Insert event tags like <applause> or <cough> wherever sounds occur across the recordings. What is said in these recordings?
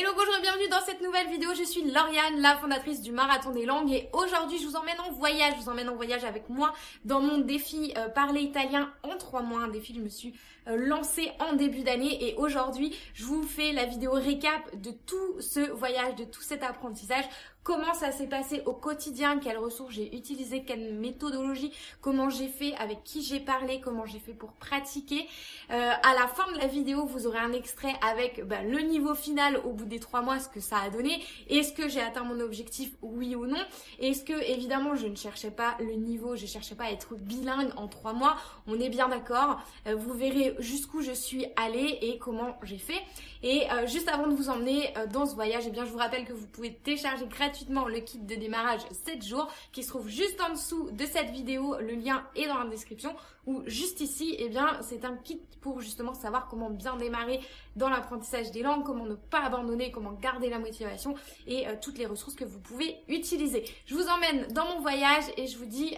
Hello, bonjour et bienvenue dans cette nouvelle vidéo. Je suis Lauriane, la fondatrice du Marathon des Langues et aujourd'hui je vous emmène en voyage. Je vous emmène en voyage avec moi dans mon défi euh, parler italien en trois mois. Un défi que je me suis euh, lancé en début d'année et aujourd'hui je vous fais la vidéo récap de tout ce voyage, de tout cet apprentissage comment ça s'est passé au quotidien, quelles ressources j'ai utilisées, quelle méthodologie, comment j'ai fait, avec qui j'ai parlé, comment j'ai fait pour pratiquer. Euh, à la fin de la vidéo, vous aurez un extrait avec bah, le niveau final au bout des trois mois, ce que ça a donné. Est-ce que j'ai atteint mon objectif, oui ou non Est-ce que, évidemment, je ne cherchais pas le niveau, je cherchais pas à être bilingue en trois mois? On est bien d'accord. Euh, vous verrez jusqu'où je suis allée et comment j'ai fait. Et euh, juste avant de vous emmener euh, dans ce voyage, eh bien, je vous rappelle que vous pouvez télécharger gratuitement le kit de démarrage 7 jours qui se trouve juste en dessous de cette vidéo. Le lien est dans la description ou juste ici, eh bien, c'est un kit pour justement savoir comment bien démarrer dans l'apprentissage des langues, comment ne pas abandonner, comment garder la motivation et euh, toutes les ressources que vous pouvez utiliser. Je vous emmène dans mon voyage et je vous dis,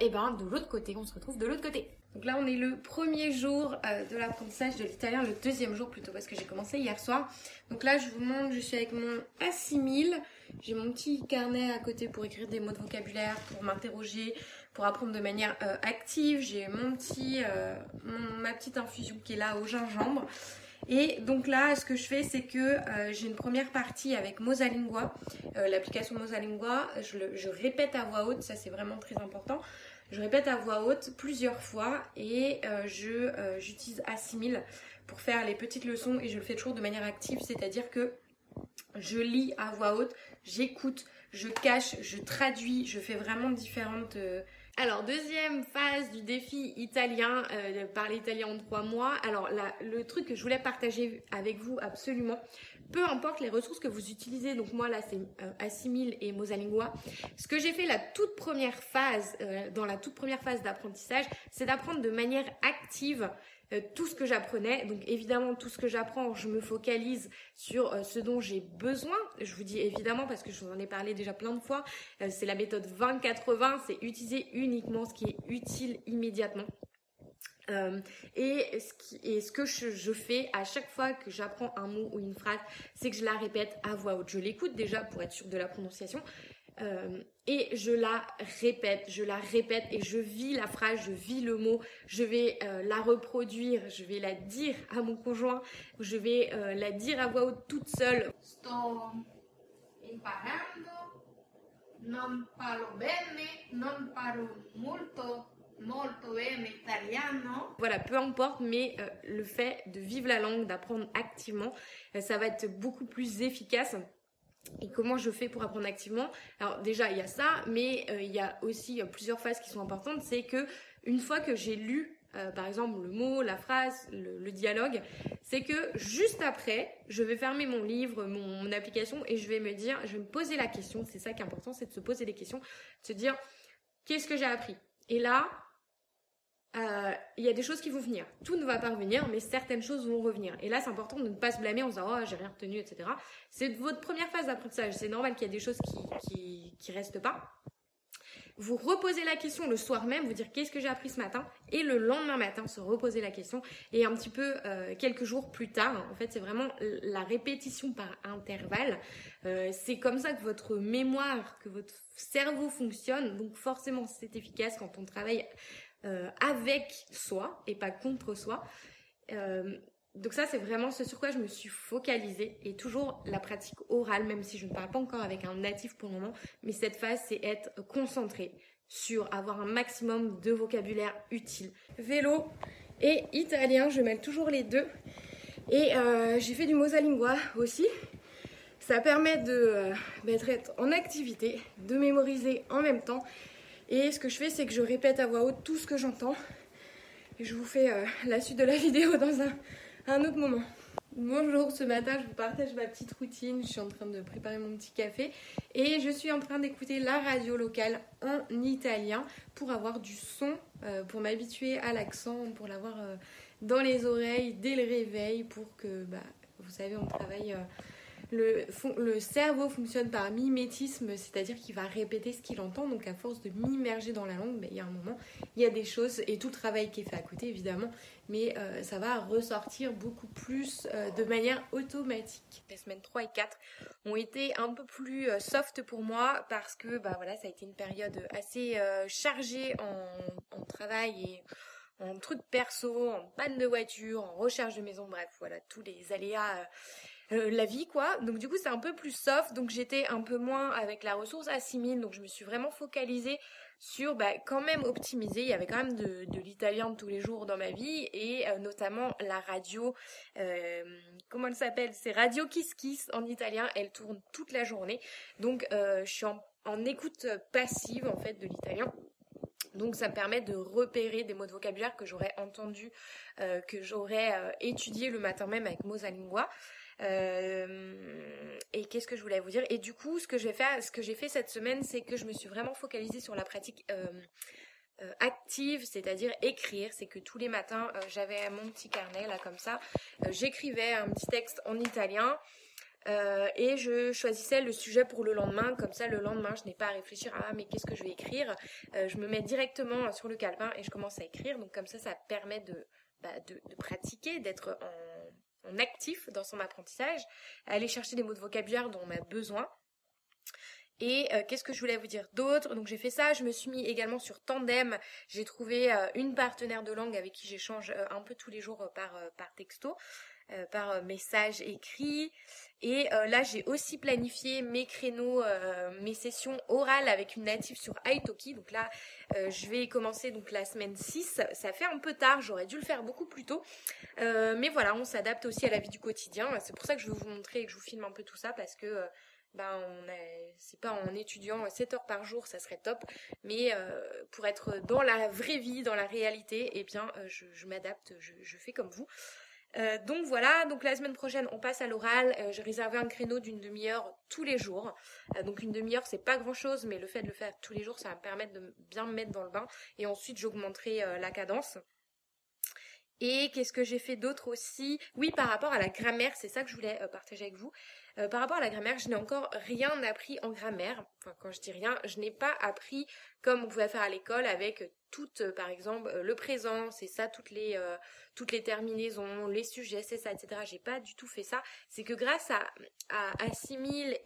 eh ben, de l'autre côté, on se retrouve de l'autre côté. Donc là, on est le premier jour euh, de l'apprentissage de l'italien, le deuxième jour plutôt, parce que j'ai commencé hier soir. Donc là, je vous montre, je suis avec mon A6000. J'ai mon petit carnet à côté pour écrire des mots de vocabulaire, pour m'interroger, pour apprendre de manière euh, active. J'ai mon petit, euh, ma petite infusion qui est là au gingembre. Et donc là, ce que je fais, c'est que j'ai une première partie avec Mosalingua, l'application Mosalingua. Je, je répète à voix haute, ça c'est vraiment très important. Je répète à voix haute plusieurs fois et euh, je euh, j'utilise Assimil pour faire les petites leçons et je le fais toujours de manière active, c'est-à-dire que je lis à voix haute, j'écoute, je cache, je traduis, je fais vraiment différentes euh, alors, deuxième phase du défi italien, euh, parler italien en trois mois. Alors, le truc que je voulais partager avec vous absolument, peu importe les ressources que vous utilisez, donc moi là c'est euh, Assimil et Mosalingua, ce que j'ai fait la toute première phase, euh, dans la toute première phase d'apprentissage, c'est d'apprendre de manière active euh, tout ce que j'apprenais. Donc évidemment, tout ce que j'apprends, je me focalise sur euh, ce dont j'ai besoin. Je vous dis évidemment parce que je vous en ai parlé déjà plein de fois. Euh, c'est la méthode 20-80, c'est utiliser uniquement ce qui est utile immédiatement. et, ce que je, fais à chaque fois que j'apprends un mot ou une phrase, c'est que je la répète à voix haute. Je l'écoute déjà pour être sûre de la prononciation. Et je la répète, je la répète et je vis la phrase, je vis le mot, je vais euh, la reproduire, je vais la dire à mon conjoint, je vais euh, la dire à voix haute toute seule. Sto imparando, non parlo bene, non parlo molto, molto bene italiano. Voilà, peu importe, mais le fait de vivre la langue, d'apprendre activement, ça va être beaucoup plus efficace et comment je fais pour apprendre activement Alors déjà, il y a ça, mais euh, il y a aussi plusieurs phases qui sont importantes. C'est que une fois que j'ai lu, euh, par exemple, le mot, la phrase, le, dialogue, c'est que juste après, je vais fermer mon livre, mon, application, et je vais me dire, je vais me poser la question. C'est ça qui est important, c'est de se poser des questions, de se dire, qu'est-ce que j'ai appris? Et là, euh, il y a des choses qui vont venir. Tout ne va pas revenir, mais certaines choses vont revenir. Et là, c'est important de ne pas se blâmer en disant oh j'ai rien retenu, etc. C'est votre première phase d'apprentissage. C'est normal qu'il y ait des choses qui, qui, restent pas. Vous reposez la question le soir même, vous dire qu'est-ce que j'ai appris ce matin, et le lendemain matin se reposer la question, et un petit peu euh, quelques jours plus tard, en fait c'est vraiment la répétition par intervalle. Euh, c'est comme ça que votre mémoire, que votre cerveau fonctionne, donc forcément c'est efficace quand on travaille euh, avec soi et pas contre soi. Euh, donc ça, c'est vraiment ce sur quoi je me suis focalisée et toujours la pratique orale, même si je ne parle pas encore avec un natif pour le moment. Mais cette phase, c'est être concentré sur avoir un maximum de vocabulaire utile. Vélo et italien, je mêle toujours les deux. Et euh, j'ai fait du Mosalingua aussi. Ça permet de d'être en activité, de mémoriser en même temps et ce que je fais, c'est que je répète à voix haute tout ce que j'entends. Et je vous fais euh, la suite de la <laughs> vidéo dans un, autre moment. Bonjour, ce matin je vous partage ma petite routine. Je suis en train de préparer mon petit café et je suis en train d'écouter la radio locale en italien pour avoir du son, euh, pour m'habituer à l'accent, pour l'avoir euh, dans les oreilles dès le réveil pour que, bah, vous savez, on travaille le, cerveau fonctionne par mimétisme, c'est-à-dire qu'il va répéter ce qu'il entend. Donc à force de m'immerger dans la langue, il y a un moment, il y a des choses et tout le travail qui est fait à côté évidemment, mais euh, ça va ressortir beaucoup plus euh, de manière automatique. Les semaines 3 et 4 ont été un peu plus euh, soft pour moi parce que bah voilà, ça a été une période assez chargée en, en travail et en trucs perso, en panne de voiture, en recherche de maison, bref, voilà, tous les aléas euh, la vie quoi. Donc du coup c'est un peu plus soft, donc j'étais un peu moins avec la ressource à 6000, donc je me suis vraiment focalisée sur bah, quand même optimiser. Il y avait quand même de, l'italien tous les jours dans ma vie et euh, notamment la radio, euh, comment elle s'appelle? C'est Radio Kiss Kiss en italien, elle tourne toute la journée. Donc je suis en, écoute passive en fait de l'italien. Donc ça me permet de repérer des mots de vocabulaire que j'aurais entendu, que j'aurais étudié le matin même avec Mosalingua. Euh, et qu'est-ce que je voulais vous dire? Et du coup, ce que j'ai fait, cette semaine, c'est que je me suis vraiment focalisée sur la pratique euh, euh, active, c'est-à-dire écrire. C'est que tous les matins, j'avais mon petit carnet là comme ça. J'écrivais un petit texte en italien. et je choisissais le sujet pour le lendemain, comme ça le lendemain je n'ai pas à réfléchir ah, mais qu'est-ce que je vais écrire? je me mets directement sur le calepin et je commence à écrire, donc comme ça ça permet de, bah, de pratiquer, d'être en actif dans son apprentissage, aller chercher des mots de vocabulaire dont on a besoin. Et euh, qu'est-ce que je voulais vous dire d'autre? Donc j'ai fait ça, je me suis mis également sur Tandem, j'ai trouvé euh, une partenaire de langue avec qui j'échange euh, un peu tous les jours par, par texto. Euh, par euh, message écrit. Et euh, là, j'ai aussi planifié mes créneaux, mes sessions orales avec une native sur Italki. Donc là, je vais commencer donc la semaine 6. Ça fait un peu tard, j'aurais dû le faire beaucoup plus tôt. mais voilà, on s'adapte aussi à la vie du quotidien. C'est pour ça que je vais vous montrer et que je vous filme un peu tout ça parce que ben on c'est pas en étudiant 7 heures par jour, ça serait top, mais pour être dans la vraie vie, dans la réalité, eh bien je, m'adapte, je, fais comme vous. Euh, donc voilà, donc la semaine prochaine on passe à l'oral. Euh, j'ai réservé un créneau d'une demi-heure tous les jours. Euh, donc une demi-heure c'est pas grand chose, mais le fait de le faire tous les jours ça va me permettre de bien me mettre dans le bain. Et ensuite j'augmenterai la cadence. Et qu'est-ce que j'ai fait d'autre aussi? Oui, par rapport à la grammaire, c'est ça que je voulais partager avec vous. Par rapport à la grammaire, je n'ai encore rien appris en grammaire. Enfin, quand je dis rien, je n'ai pas appris comme on pouvait faire à l'école avec toutes, euh, par exemple, euh, le présent, c'est ça, toutes les, euh, toutes les terminaisons, les sujets, c'est ça, etc. J'ai pas du tout fait ça. C'est que grâce à, à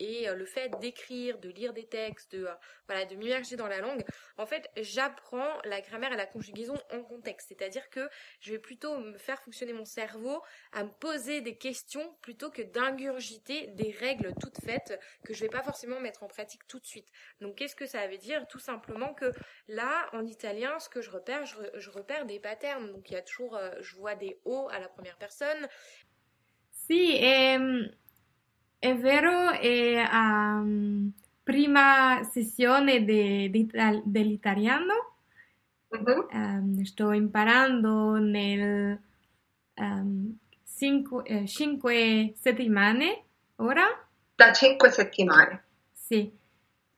et le fait d'écrire, de lire des textes, de, voilà, de m'immerger dans la langue, en fait, j'apprends la grammaire et la conjugaison en contexte. C'est-à-dire que je vais plutôt me faire fonctionner mon cerveau à me poser des questions plutôt que d'ingurgiter des règles toutes faites que je vais pas forcément mettre en pratique tout de suite. Donc, qu'est-ce que ça veut dire? Tout simplement que là, en italien, ce que je repère, je, repère des patterns. Donc il y a toujours, euh, je vois des O à la première personne. si ehm, è vero, è um, prima sessione de, de, dell'italiano. Uh-huh. Um, sto imparando nel um, cinque, eh, cinque settimane ora. Da cinque settimane. Sì,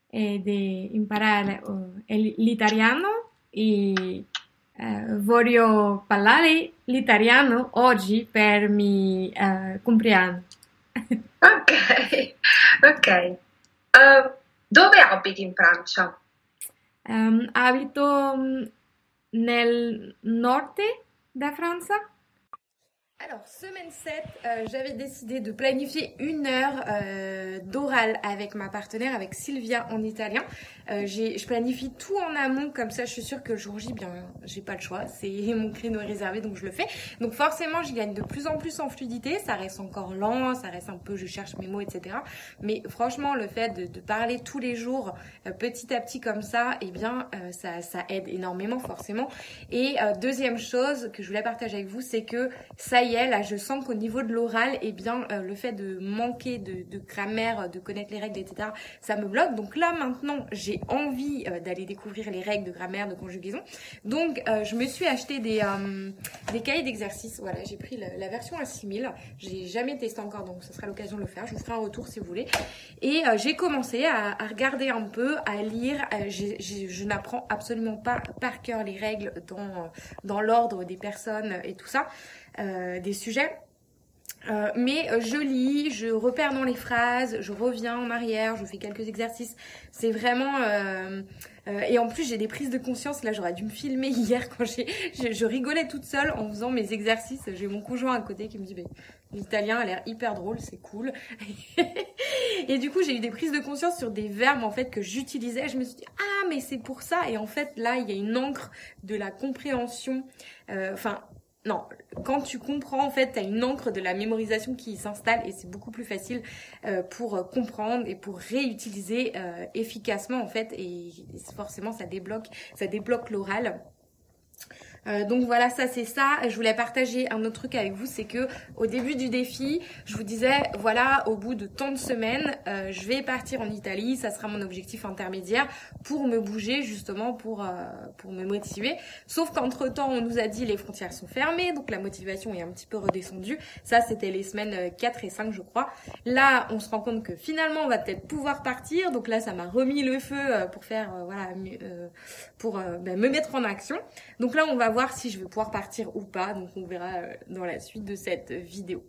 e di imparare uh, l'italiano e eh, voglio parlare l'italiano oggi per mi eh, compleanno. ok, <laughs> ok. Uh, dove abiti in Francia? Um, abito mm, nel nord della Francia. Alors, semaine 7, euh, j'avais décidé de planifier une heure euh, d'oral avec ma partenaire, avec Sylvia en italien. Euh, je planifie tout en amont, comme ça je suis sûre que le jour J, bien, j'ai pas le choix. C'est <laughs> mon créneau est réservé, donc je le fais. Donc forcément, je gagne de plus en plus en fluidité. Ça reste encore lent, ça reste un peu, je cherche mes mots, etc. Mais franchement, le fait de, parler tous les jours, petit à petit comme ça, eh bien, ça, ça aide énormément, forcément. Et deuxième chose que je voulais partager avec vous, c'est que ça y là, je sens qu'au niveau de l'oral, eh bien, euh, le fait de manquer de, grammaire, de connaître les règles, etc., ça me bloque. Donc là, maintenant, j'ai envie euh, d'aller découvrir les règles de grammaire, de conjugaison. Donc, euh, je me suis acheté des, des cahiers d'exercice. Voilà, j'ai pris la, version à 6000. J'ai jamais testé encore, donc ce sera l'occasion de le faire. Je vous ferai un retour si vous voulez. Et j'ai commencé à, regarder un peu, à lire. je n'apprends absolument pas par cœur les règles dans, dans l'ordre des personnes et tout ça. Euh, des sujets. Euh, mais euh, je lis, je repère dans les phrases, je reviens en arrière, je fais quelques exercices. C'est vraiment euh, euh, et en plus j'ai des prises de conscience. Là j'aurais dû me filmer <laughs> hier quand j'ai, je, rigolais toute seule en faisant mes exercices. J'ai mon conjoint à côté qui me dit, bah, l'italien a l'air hyper drôle, c'est cool. <laughs> et du coup j'ai eu des prises de conscience sur des verbes en fait que j'utilisais. Je me suis dit ah mais c'est pour ça. Et en fait là il y a une encre de la compréhension. Enfin non, quand tu comprends, en fait, tu une encre de la mémorisation qui s'installe et c'est beaucoup plus facile euh, pour euh, comprendre et pour réutiliser euh, efficacement, en fait, et forcément, ça débloque, ça débloque l'oral. Euh, donc voilà, ça c'est ça. Je voulais partager un autre truc avec vous, c'est que au début du défi, je vous disais, voilà, au bout de tant de semaines, euh, je vais partir en Italie, ça sera mon objectif intermédiaire pour me bouger justement pour euh, pour me motiver. Sauf qu'entre temps, on nous a dit les frontières sont fermées, donc la motivation est un petit peu redescendue. Ça, c'était les semaines 4 et 5, je crois. Là, on se rend compte que finalement, on va peut-être pouvoir partir. Donc là, ça m'a remis le feu pour faire voilà pour ben, me mettre en action. Donc là, on va si je vais pouvoir partir ou pas. Donc on verra euh, dans la suite de cette vidéo.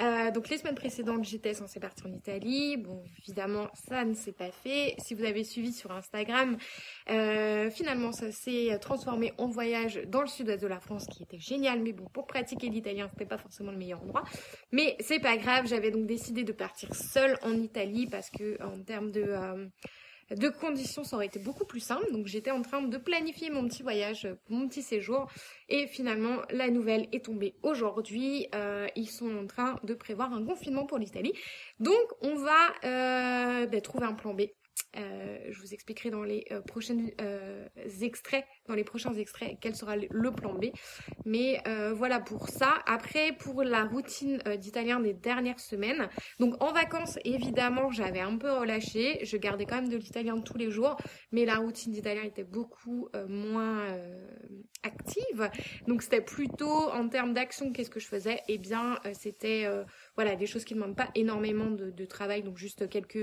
Euh, donc les semaines précédentes, j'étais censée partir en Italie. Bon, évidemment, ça ne s'est pas fait. Si vous avez suivi sur Instagram, euh, finalement, ça s'est transformé en voyage dans le sud-ouest de la France, qui était génial. Mais bon, pour pratiquer l'italien, c'était pas forcément le meilleur endroit. Mais c'est pas grave. J'avais donc décidé de partir seule en Italie parce que en termes de de conditions, ça aurait été beaucoup plus simple. Donc j'étais en train de planifier mon petit voyage, mon petit séjour. Et finalement, la nouvelle est tombée aujourd'hui. Euh, ils sont en train de prévoir un confinement pour l'Italie. Donc on va euh, ben, trouver un plan B. Euh, je vous expliquerai dans les euh, prochains euh, extraits, dans les prochains extraits, quel sera le plan B. Mais euh, voilà pour ça. Après, pour la routine d'italien des dernières semaines. Donc en vacances, évidemment, j'avais un peu relâché. Je gardais quand même de l'italien tous les jours, mais la routine d'italien était beaucoup moins active. Donc c'était plutôt en termes d'action, qu'est-ce que je faisais? Eh bien, c'était voilà des choses qui ne demandent pas énormément de, travail, donc juste quelques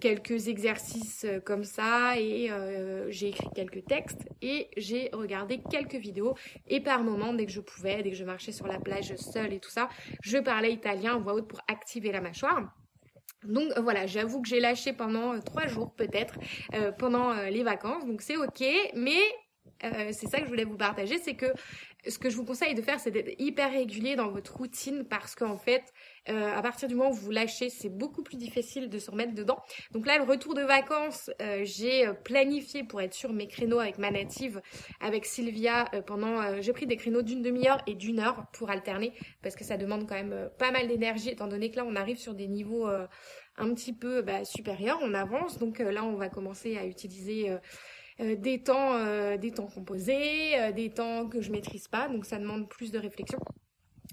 quelques exercices euh, comme ça. Et euh, j'ai écrit quelques textes et j'ai regardé quelques vidéos. Et par moment dès que je pouvais, dès que je marchais sur la plage seule et tout ça, je parlais italien en voix haute pour activer la mâchoire. Donc euh, voilà, j'avoue que j'ai lâché pendant trois jours peut-être pendant les vacances, donc c'est ok, mais c'est ça que je voulais vous partager, c'est que ce que je vous conseille de faire, c'est d'être hyper régulier dans votre routine parce qu'en fait, euh, à partir du moment où vous lâchez, c'est beaucoup plus difficile de se remettre dedans. Donc là, le retour de vacances, euh, j'ai euh, planifié pour être sur mes créneaux avec ma native, avec Sylvia, pendant, j'ai pris des créneaux d'une demi-heure et d'une heure pour alterner parce que ça demande quand même pas mal d'énergie étant donné que là, on arrive sur des niveaux un petit peu bah, supérieurs, on avance. Donc là, on va commencer à utiliser des temps, des temps composés, des temps que je maîtrise pas. Donc ça demande plus de réflexion.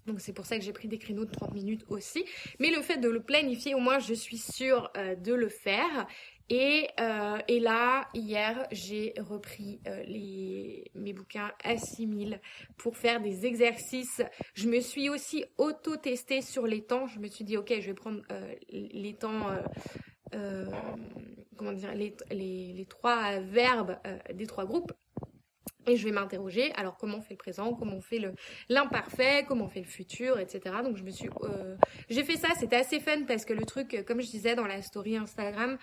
Donc c'est pour ça que j'ai pris des créneaux de 30 minutes aussi. Mais le fait de le planifier, au moins je suis sûre euh, de le faire. Et, euh, là, hier, j'ai repris euh, mes bouquins à 6000 pour faire des exercices. Je me suis aussi auto-testée sur les temps. Je me suis dit, ok, je vais prendre les temps... comment dire, les, les, les trois verbes des trois groupes et je vais m'interroger, alors comment on fait le présent, comment on fait l'imparfait, comment on fait le futur, etc. Donc je me suis, euh, j'ai fait ça, c'était assez fun parce que le truc, euh, comme je disais dans la story Instagram,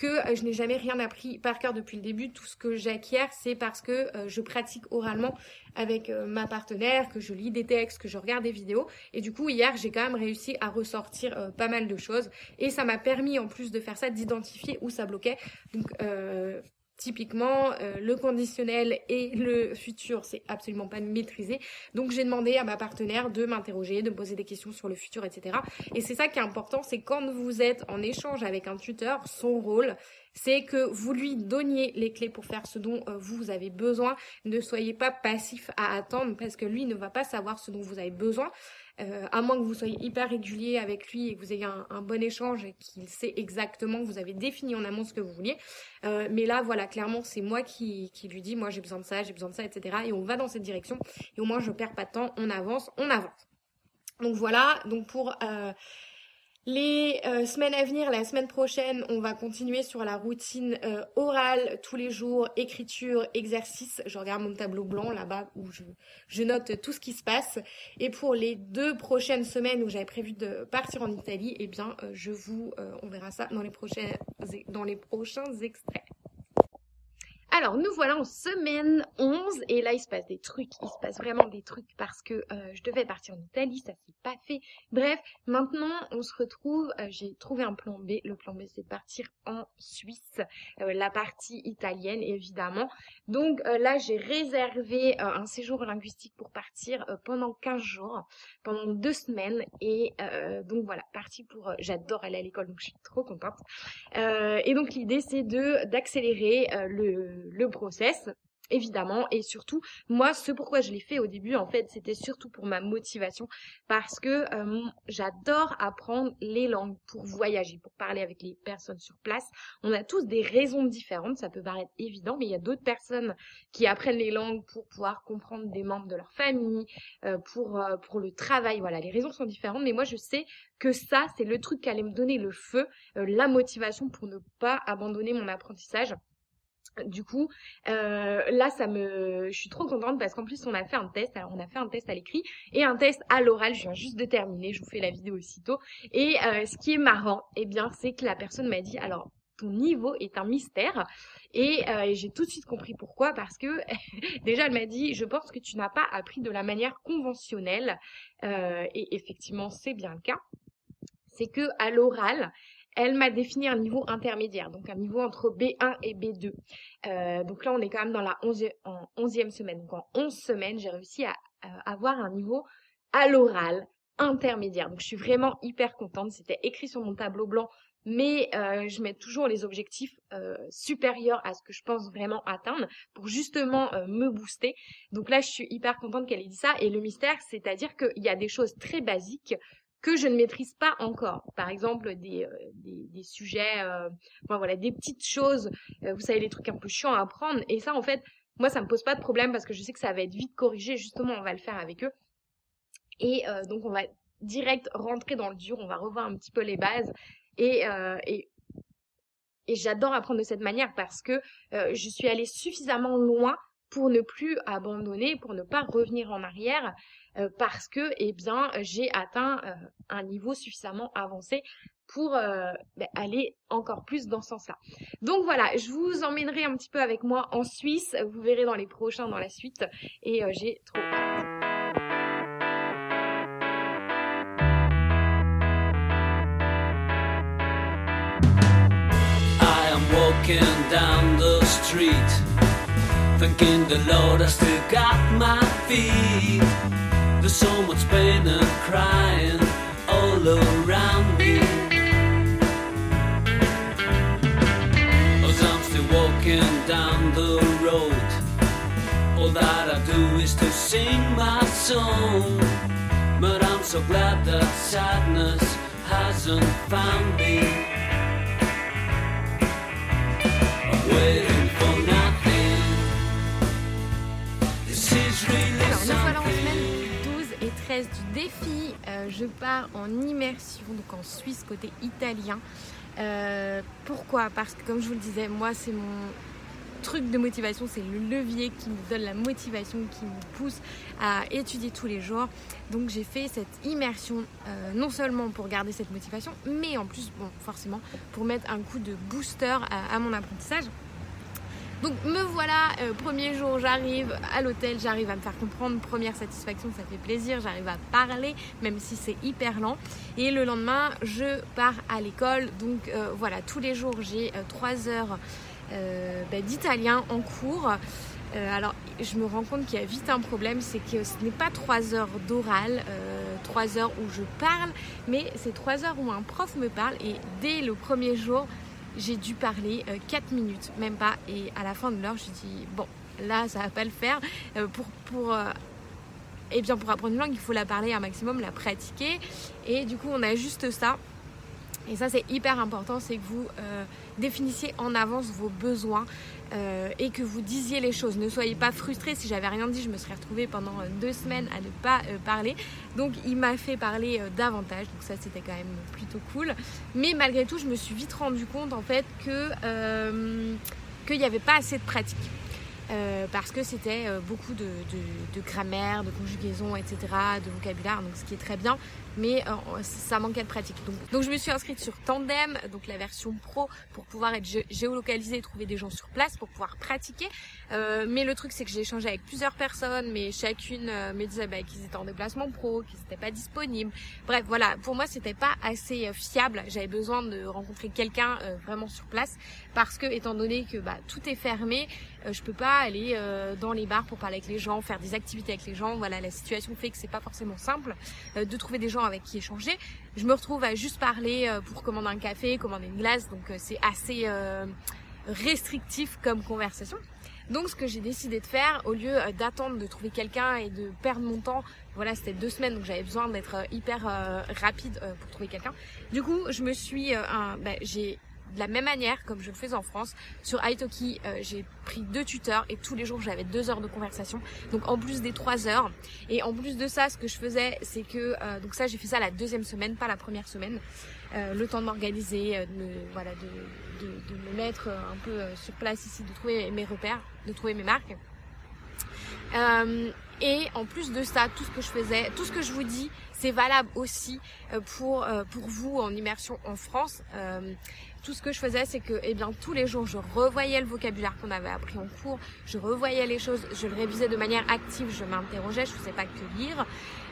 que euh, je n'ai jamais rien appris par cœur depuis le début. Tout ce que j'acquiers, c'est parce que je pratique oralement avec ma partenaire, que je lis des textes, que je regarde des vidéos. Et du coup, hier, j'ai quand même réussi à ressortir pas mal de choses. Et ça m'a permis, en plus de faire ça, d'identifier où ça bloquait. Donc, Typiquement, euh, le conditionnel et le futur, c'est absolument pas maîtrisé. Donc j'ai demandé à ma partenaire de m'interroger, de me poser des questions sur le futur, etc. Et c'est ça qui est important, c'est quand vous êtes en échange avec un tuteur, son rôle, c'est que vous lui donniez les clés pour faire ce dont euh, vous avez besoin. Ne soyez pas passif à attendre parce que lui ne va pas savoir ce dont vous avez besoin. Euh, à moins que vous soyez hyper régulier avec lui et que vous ayez un, bon échange et qu'il sait exactement que vous avez défini en amont ce que vous vouliez. Euh, mais là, voilà, clairement, c'est moi qui, lui dis, moi j'ai besoin de ça, j'ai besoin de ça, etc. Et on va dans cette direction. Et au moins, je perds pas de temps, on avance, on avance. Donc voilà, donc pour... Euh, Les euh, semaines à venir, la semaine prochaine, on va continuer sur la routine euh, orale tous les jours, écriture, exercice. Je regarde mon tableau blanc là-bas où je, note tout ce qui se passe. Et pour les deux prochaines semaines où j'avais prévu de partir en Italie, eh bien, euh, je vous, on verra ça dans les prochains, dans les prochains extraits. Alors, nous voilà en semaine 11 et là, il se passe des trucs, il se passe vraiment des trucs parce que euh, je devais partir en Italie, ça s'est pas fait. Bref, maintenant, on se retrouve, euh, j'ai trouvé un plan B. Le plan B, c'est de partir en Suisse, euh, la partie italienne, évidemment. Donc là, j'ai réservé un séjour linguistique pour partir pendant 15 jours, pendant deux semaines et donc voilà, parti pour... J'adore aller à l'école, donc je suis trop contente. et donc l'idée, c'est de d'accélérer le le process évidemment et surtout moi ce pourquoi je l'ai fait au début en fait c'était surtout pour ma motivation parce que euh, j'adore apprendre les langues pour voyager pour parler avec les personnes sur place. On a tous des raisons différentes ça peut paraître évident mais il y a d'autres personnes qui apprennent les langues pour pouvoir comprendre des membres de leur famille euh, pour euh, pour le travail. Voilà les raisons sont différentes mais moi je sais que ça c'est le truc qui allait me donner le feu la motivation pour ne pas abandonner mon apprentissage du coup, euh, là, ça me, je suis trop contente parce qu'en plus, on a fait un test. Alors, on a fait un test à l'écrit et un test à l'oral. Je viens juste de terminer. Je vous fais la vidéo aussitôt. Et euh, ce qui est marrant, eh bien, c'est que la personne m'a dit, alors, ton niveau est un mystère. Et euh, j'ai tout de suite compris pourquoi. Parce que <laughs> déjà, elle m'a dit, je pense que tu n'as pas appris de la manière conventionnelle. et effectivement, c'est bien le cas. C'est que à l'oral, elle m'a défini un niveau intermédiaire, donc un niveau entre B1 et B2. Euh, donc là, on est quand même dans la 11 en 11e semaine. Donc en 11 semaines, j'ai réussi à, avoir un niveau à l'oral intermédiaire. Donc je suis vraiment hyper contente. C'était écrit sur mon tableau blanc, mais euh, je mets toujours les objectifs euh, supérieurs à ce que je pense vraiment atteindre pour justement me booster. Donc là, je suis hyper contente qu'elle ait dit ça. Et le mystère, c'est-à-dire qu'il y a des choses très basiques que je ne maîtrise pas encore. Par exemple, des, euh, des, sujets, euh, voilà, des petites choses, euh, vous savez, les trucs un peu chiants à apprendre. Et ça, en fait, moi, ça me pose pas de problème parce que je sais que ça va être vite corrigé. Justement, on va le faire avec eux. Et donc, on va direct rentrer dans le dur. On va revoir un petit peu les bases. Et, et, et j'adore apprendre de cette manière parce que je suis allée suffisamment loin pour ne plus abandonner, pour ne pas revenir en arrière. Euh, parce que eh bien j'ai atteint euh, un niveau suffisamment avancé pour euh, ben, aller encore plus dans ce sens-là. Donc voilà, je vous emmènerai un petit peu avec moi en Suisse, vous verrez dans les prochains dans la suite et j'ai trop hâte. Thinking the Lord my feet. There's so much pain and crying all around me. I'm still walking down the road, all that I do is to sing my song. But I'm so glad that sadness hasn't found me. Du défi. Euh, je pars en immersion, donc en Suisse côté italien. Euh, pourquoi? Parce que comme je vous le disais, moi c'est mon truc de motivation, c'est le levier qui me donne la motivation, qui me pousse à étudier tous les jours. Donc j'ai fait cette immersion euh, non seulement pour garder cette motivation, mais en plus, bon, forcément, pour mettre un coup de booster à mon apprentissage. Donc me voilà, euh, premier jour j'arrive à l'hôtel, j'arrive à me faire comprendre, première satisfaction, ça fait plaisir, j'arrive à parler, même si c'est hyper lent. Et le lendemain, je pars à l'école, donc euh, voilà, tous les jours j'ai 3 euh, heures bah, d'italien en cours. alors je me rends compte qu'il y a vite un problème, c'est que ce n'est pas 3 heures d'oral, 3 heures où je parle, mais c'est 3 heures où un prof me parle et dès le premier jour, j'ai dû parler 4 euh, minutes, même pas. Et à la fin de l'heure, j'ai dit, bon, là, ça va pas le faire. Euh, pour, pour, euh, eh bien, pour apprendre une langue, il faut la parler un maximum, la pratiquer. Et du coup, on a juste ça. Et ça c'est hyper important, c'est que vous définissiez en avance vos besoins euh, et que vous disiez les choses. Ne soyez pas frustrés. Si j'avais rien dit, je me serais retrouvée pendant euh, deux semaines à ne pas euh, parler. Donc il m'a fait parler davantage. Donc ça c'était quand même plutôt cool. Mais malgré tout, je me suis vite rendu compte en fait que qu'il n'y avait pas assez de pratique. Euh, parce que c'était euh, beaucoup de, de- de grammaire, de conjugaison, etc., de vocabulaire, donc ce qui est très bien, mais euh, ça manquait de pratique. Donc, donc je me suis inscrite sur Tandem, donc la version pro, pour pouvoir être gé- géolocalisée et trouver des gens sur place pour pouvoir pratiquer. Euh, mais le truc c'est que j'ai échangé avec plusieurs personnes, mais chacune euh, me disait bah, qu'ils étaient en déplacement pro, qu'ils n'étaient pas disponibles. Bref, voilà, pour moi c'était pas assez fiable. J'avais besoin de rencontrer quelqu'un vraiment sur place parce que étant donné que bah, tout est fermé, je peux pas aller euh, dans les bars pour parler avec les gens, faire des activités avec les gens. Voilà, la situation fait que c'est pas forcément simple euh, de trouver des gens avec qui échanger. Je me retrouve à juste parler euh, pour commander un café, commander une glace, donc euh, c'est assez euh, restrictif comme conversation. Donc ce que j'ai décidé de faire, au lieu euh, d'attendre de trouver quelqu'un et de perdre mon temps, voilà c'était deux semaines donc j'avais besoin d'être euh, hyper euh, rapide euh, pour trouver quelqu'un. Du coup je me suis, euh, un, bah, j'ai de la même manière comme je le faisais en France sur Italki, euh, j'ai pris deux tuteurs et tous les jours j'avais deux heures de conversation. Donc en plus des trois heures et en plus de ça, ce que je faisais, c'est que euh, donc ça j'ai fait ça la deuxième semaine, pas la première semaine. Euh, le temps de m'organiser, euh, de voilà, de, de, de me mettre euh, un peu euh, sur place ici, de trouver mes repères, de trouver mes marques. Et en plus de ça, tout ce que je faisais, tout ce que je vous dis, c'est valable aussi pour pour vous en immersion en France. Tout ce que je faisais, c'est que, eh bien, tous les jours, je revoyais le vocabulaire qu'on avait appris en cours, je revoyais les choses, je le révisais de manière active, je m'interrogeais, je faisais pas que lire.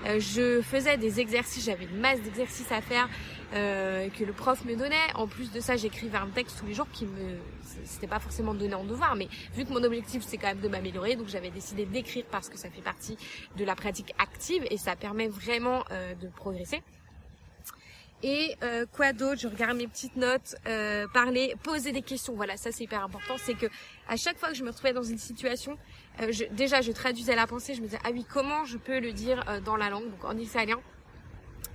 Euh, je faisais des exercices, j'avais une masse d'exercices à faire euh, que le prof me donnait. En plus de ça, j'écrivais un texte tous les jours qui me, c'était pas forcément donné en devoir, mais vu que mon objectif c'est quand même de m'améliorer, donc j'avais décidé d'écrire parce que ça fait partie de la pratique active et ça permet vraiment euh, de progresser. Et euh, quoi d'autre? Je regarde mes petites notes, euh, parler, poser des questions. Voilà, ça c'est hyper important. C'est que à chaque fois que je me retrouvais dans une situation, euh, déjà je traduisais la pensée. Je me disais ah oui comment je peux le dire euh, dans la langue, donc en italien.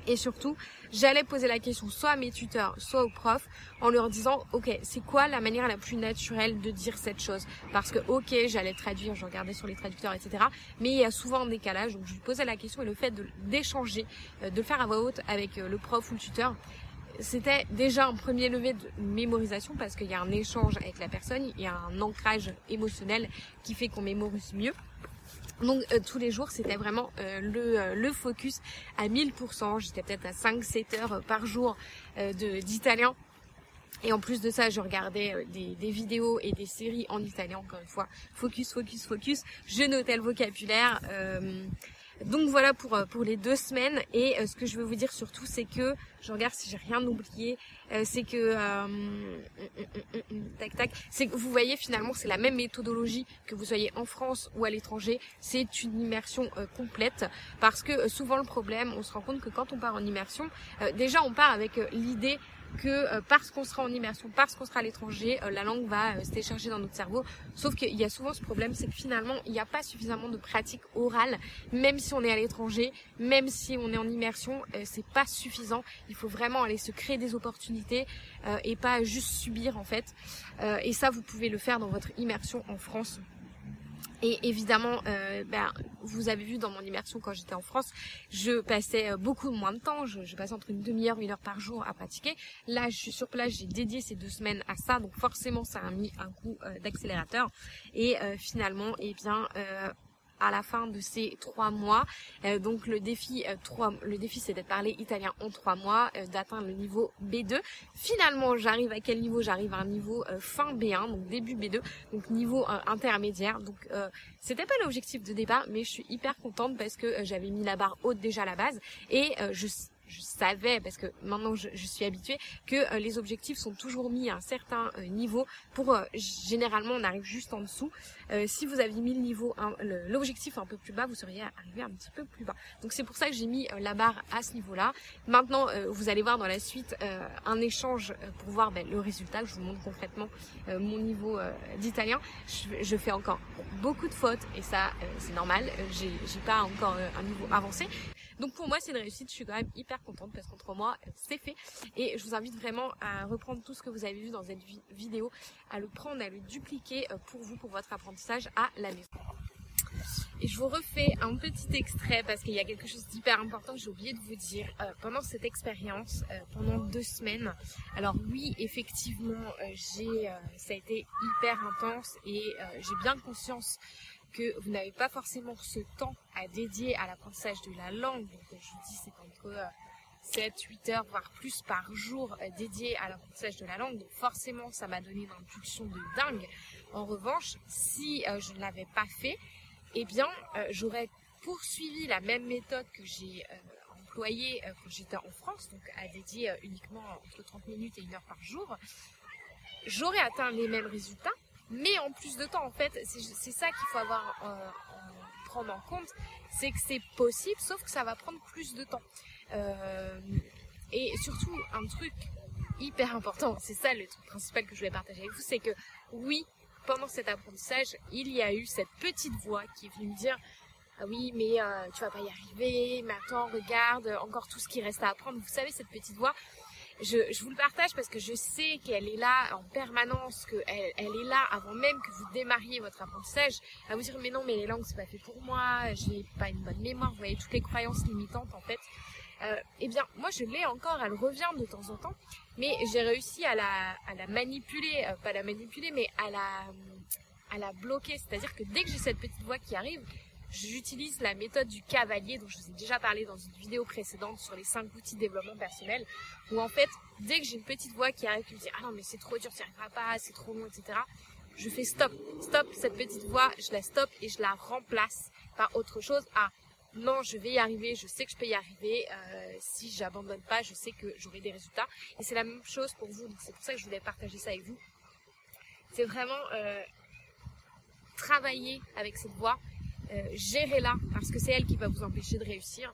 Et surtout, j'allais poser la question soit à mes tuteurs, soit aux profs, en leur disant, ok, c'est quoi la manière la plus naturelle de dire cette chose? Parce que, ok, j'allais traduire, je regardais sur les traducteurs, etc. Mais il y a souvent un décalage, donc je lui posais la question et le fait d'échanger, euh, de le faire à voix haute avec euh, le prof ou le tuteur, c'était déjà un premier levé de mémorisation parce qu'il y a un échange avec la personne, il y a un ancrage émotionnel qui fait qu'on mémorise mieux. Donc euh, tous les jours, c'était vraiment euh, le, euh, le focus à 1000%. J'étais peut-être à 5-7 heures euh, par jour euh, d'italien. Et en plus de ça, je regardais euh, des, des vidéos et des séries en italien, encore une fois. Focus, focus, focus. Je notais le vocabulaire. Donc voilà pour, euh, pour les deux semaines. Et euh, ce que je veux vous dire surtout, c'est que, je regarde si j'ai rien oublié, euh, c'est que, euh, hum, hum, hum, tac tac, c'est que vous voyez finalement c'est la même méthodologie que vous soyez en France ou à l'étranger. C'est une immersion complète parce que souvent le problème, on se rend compte que quand on part en immersion, déjà on part avec l'idée que euh, parce qu'on sera en immersion, parce qu'on sera à l'étranger, euh, la langue va euh, se télécharger dans notre cerveau. Sauf qu'il y a souvent ce problème, c'est que finalement, il n'y a pas suffisamment de pratique orale, même si on est à l'étranger, même si on est en immersion, c'est pas suffisant. Il faut vraiment aller se créer des opportunités et pas juste subir en fait. Et ça, vous pouvez le faire dans votre immersion en France. Et évidemment, euh, ben, vous avez vu dans mon immersion quand j'étais en France, je passais euh, beaucoup moins de temps. Je, je passais entre une demi-heure, une heure par jour à pratiquer. Là, je suis sur place, j'ai dédié ces deux semaines à ça, donc forcément, ça a mis un coup euh, d'accélérateur. Et euh, finalement, eh bien, euh, à la fin de ces trois mois, euh, donc le défi, euh, trois, le défi, c'est d'être parlé italien en trois mois, euh, d'atteindre le niveau B2. Finalement, j'arrive à quel niveau? J'arrive à un niveau fin B1, donc début B2, donc niveau intermédiaire. Donc c'était pas l'objectif de départ, mais je suis hyper contente parce que j'avais mis la barre haute déjà à la base et je je savais, parce que maintenant je, suis habituée, que euh, les objectifs sont toujours mis à un certain euh, niveau. Pour euh, généralement, on arrive juste en dessous. Si vous aviez mis le niveau, l'objectif un peu plus bas, vous seriez arrivé un petit peu plus bas. Donc c'est pour ça que j'ai mis la barre à ce niveau-là. Maintenant, vous allez voir dans la suite un échange pour voir ben, le résultat. Je vous montre concrètement mon niveau d'italien. Je, je fais encore beaucoup de fautes et ça, c'est normal. J'ai pas encore un niveau avancé. Donc pour moi, c'est une réussite. Je suis quand même hyper contente parce qu'en trois mois, c'est fait. Et je vous invite vraiment à reprendre tout ce que vous avez vu dans cette vidéo, à le prendre, à le dupliquer euh, pour vous, pour votre apprentissage à la maison. Et je vous refais un petit extrait parce qu'il y a quelque chose d'hyper important que j'ai oublié de vous dire. Euh, pendant cette expérience, euh, pendant deux semaines, alors oui, effectivement, j'ai, ça a été hyper intense et j'ai bien conscience que vous n'avez pas forcément ce temps à dédier à l'apprentissage de la langue. Donc je vous dis, c'est entre 7, 8 heures, voire plus par jour euh, dédié à l'apprentissage de la langue. Donc forcément, ça m'a donné une impulsion de dingue. En revanche, si euh, je ne l'avais pas fait, eh bien, euh, j'aurais poursuivi la même méthode que j'ai employée quand j'étais en France, donc à dédier uniquement entre 30 minutes et 1 heure par jour. J'aurais atteint les mêmes résultats, mais en plus de temps, en fait, c'est ça qu'il faut avoir prendre en compte, c'est que c'est possible, sauf que ça va prendre plus de temps. Euh, et surtout, un truc hyper important, c'est ça le truc principal que je voulais partager avec vous, c'est que oui, pendant cet apprentissage, il y a eu cette petite voix qui est venue me dire ah oui, mais euh, tu vas pas y arriver, mais attends, regarde, encore tout ce qui reste à apprendre. Vous savez, cette petite voix, je, je vous le partage parce que je sais qu'elle est là en permanence, qu'elle elle est là avant même que vous démarriez votre apprentissage, à vous dire mais non, mais les langues c'est pas fait pour moi, j'ai pas une bonne mémoire, vous voyez toutes les croyances limitantes en fait. Euh, eh bien, moi je l'ai encore, elle revient de temps en temps, mais j'ai réussi à la, à la manipuler, euh, pas la manipuler, mais à la, à la bloquer. C'est-à-dire que dès que j'ai cette petite voix qui arrive, j'utilise la méthode du cavalier dont je vous ai déjà parlé dans une vidéo précédente sur les 5 outils de développement personnel, où en fait, dès que j'ai une petite voix qui arrive qui me dit ah non mais c'est trop dur, tu n'y arriveras pas, c'est trop long, etc. Je fais stop, stop cette petite voix, je la stop et je la remplace par autre chose. Ah non, je vais y arriver, je sais que je peux y arriver. Euh, si j'abandonne pas, je sais que j'aurai des résultats. Et c'est la même chose pour vous. c'est pour ça que je voulais partager ça avec vous. C'est vraiment euh, travailler avec cette voix, euh, gérez-la parce que c'est elle qui va vous empêcher de réussir.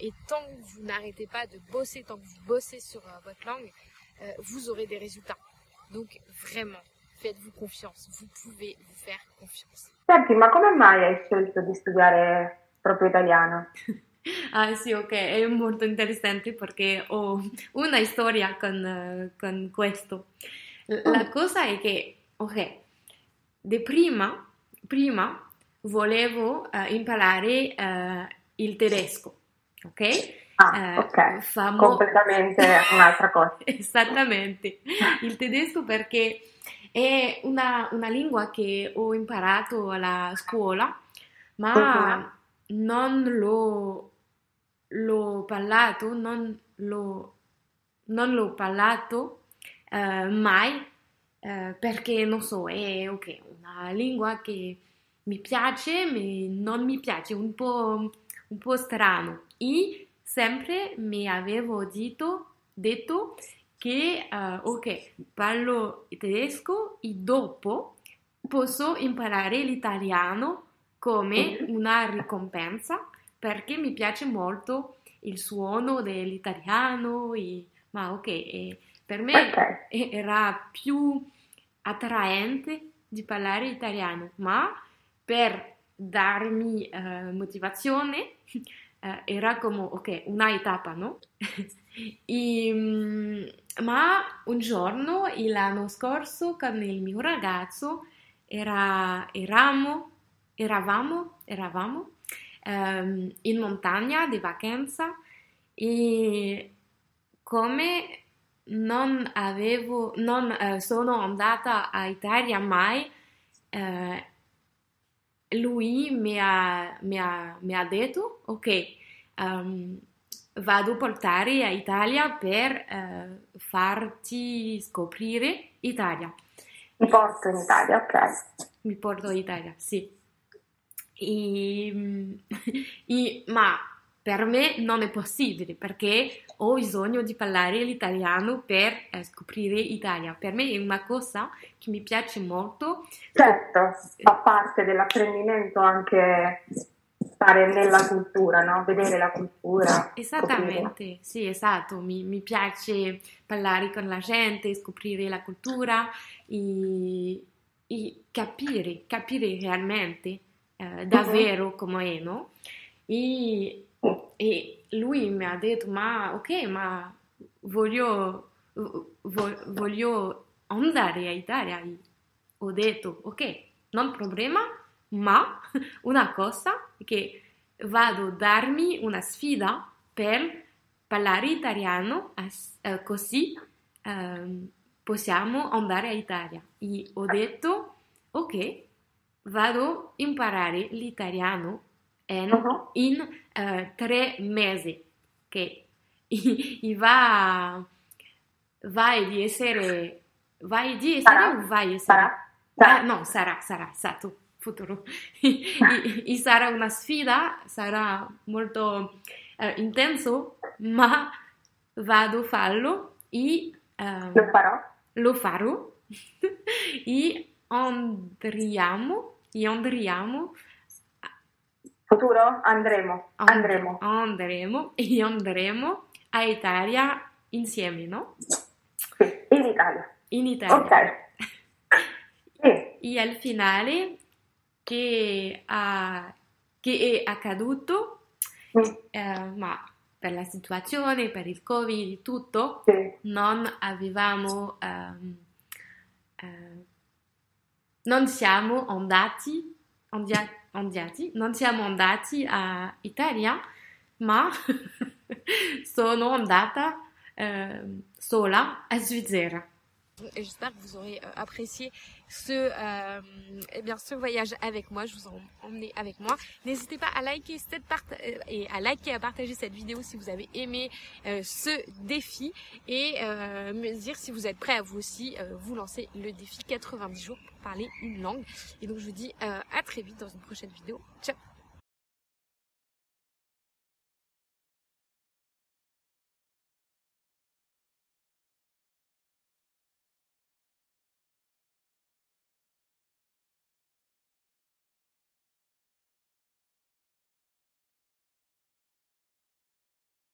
et tant que vous n'arrêtez pas de bosser, tant que vous bossez sur votre langue, vous aurez des résultats. Donc vraiment, faites-vous confiance. Vous pouvez vous faire confiance. Senti, ma come mai hai scelto di studiare proprio italiano? <laughs> Ah sì, ok, è molto interessante perché ho una storia con, con questo. La mm. cosa è che, ok, di prima, prima volevo uh, imparare uh, il tedesco, ok? Ah, ok, famo... completamente un'altra cosa. <laughs> Esattamente, il tedesco perché è una, una, lingua che ho imparato alla scuola, ma... Uh-huh non l'ho, l'ho parlato, non l'ho, non l'ho parlato eh, mai eh, perché non so, è okay, una lingua che mi piace, ma non mi piace, un po', un po' strano. E sempre mi avevo detto, detto che uh, ok, parlo tedesco e dopo posso imparare l'italiano come una ricompensa perché mi piace molto il suono dell'italiano, e, ma ok, per me okay. era più attraente di parlare italiano, ma per darmi eh, motivazione <laughs> eh, era come ok, una tappa, no? <laughs> e, mm, ma un giorno, l'anno scorso, con il mio ragazzo, era, eravamo eravamo, eravamo um, in montagna di vacanza e come non avevo, non uh, sono andata a Italia mai, uh, lui mi ha, mi, ha, mi ha, detto, ok, um, vado a portare a Italia per uh, farti scoprire Italia. Mi porto in Italia, ok. Mi porto in Italia, sì. E, <laughs> e, ma per me non è possibile perché ho bisogno di parlare l'italiano per eh, scoprire l'Italia. Per me è una cosa che mi piace molto. Certo, fa parte dell'apprendimento anche stare nella cultura, no? vedere la cultura. Esattamente, scoprire. sì, esatto. Mi, mi, piace parlare con la gente, scoprire la cultura e, e capire, capire realmente eh, davvero come è, no? E E lui mi ha detto, ma ok, ma voglio, voglio andare a Italia. Ho detto, ok, non problema, ma <laughs> una cosa che vado a darmi una sfida per parlare italiano eh, così eh, possiamo andare a Italia. E ho detto, ok, vado a imparare l'italiano in, uh-huh. in uh, tre mesi, che va, vai di essere, vai di essere sarà. o vai essere? Sarà. sarà. Ah, no, sarà, sarà, esatto, futuro. <laughs> e, e, sarà una sfida, sarà molto uh, intenso, ma vado a farlo e uh, lo farò. Lo farò <laughs> e andriamo, e andriamo Futuro? Andremo. Andremo. Andremo <laughs> e andremo a Italia insieme, no? Sì, in Italia. In Italia. Ok. <laughs> Sì. E al finale che, ha, che è accaduto, mm. eh, ma per la situazione, per il Covid tutto, sì. non avevamo... Um, uh, non siamo andati, andati andati, non siamo andati a Italia, ma <laughs> sono andata euh, sola a Svizzera. J'espère que vous aurez euh, apprécié ce, euh, eh bien, ce voyage avec moi. Je vous en emmené avec moi. N'hésitez pas à liker cette part euh, et à liker, à partager cette vidéo si vous avez aimé euh, ce défi et euh, me dire si vous êtes prêt à vous aussi euh, vous lancer le défi 90 jours pour parler une langue. Et donc je vous dis à très vite dans une prochaine vidéo. Ciao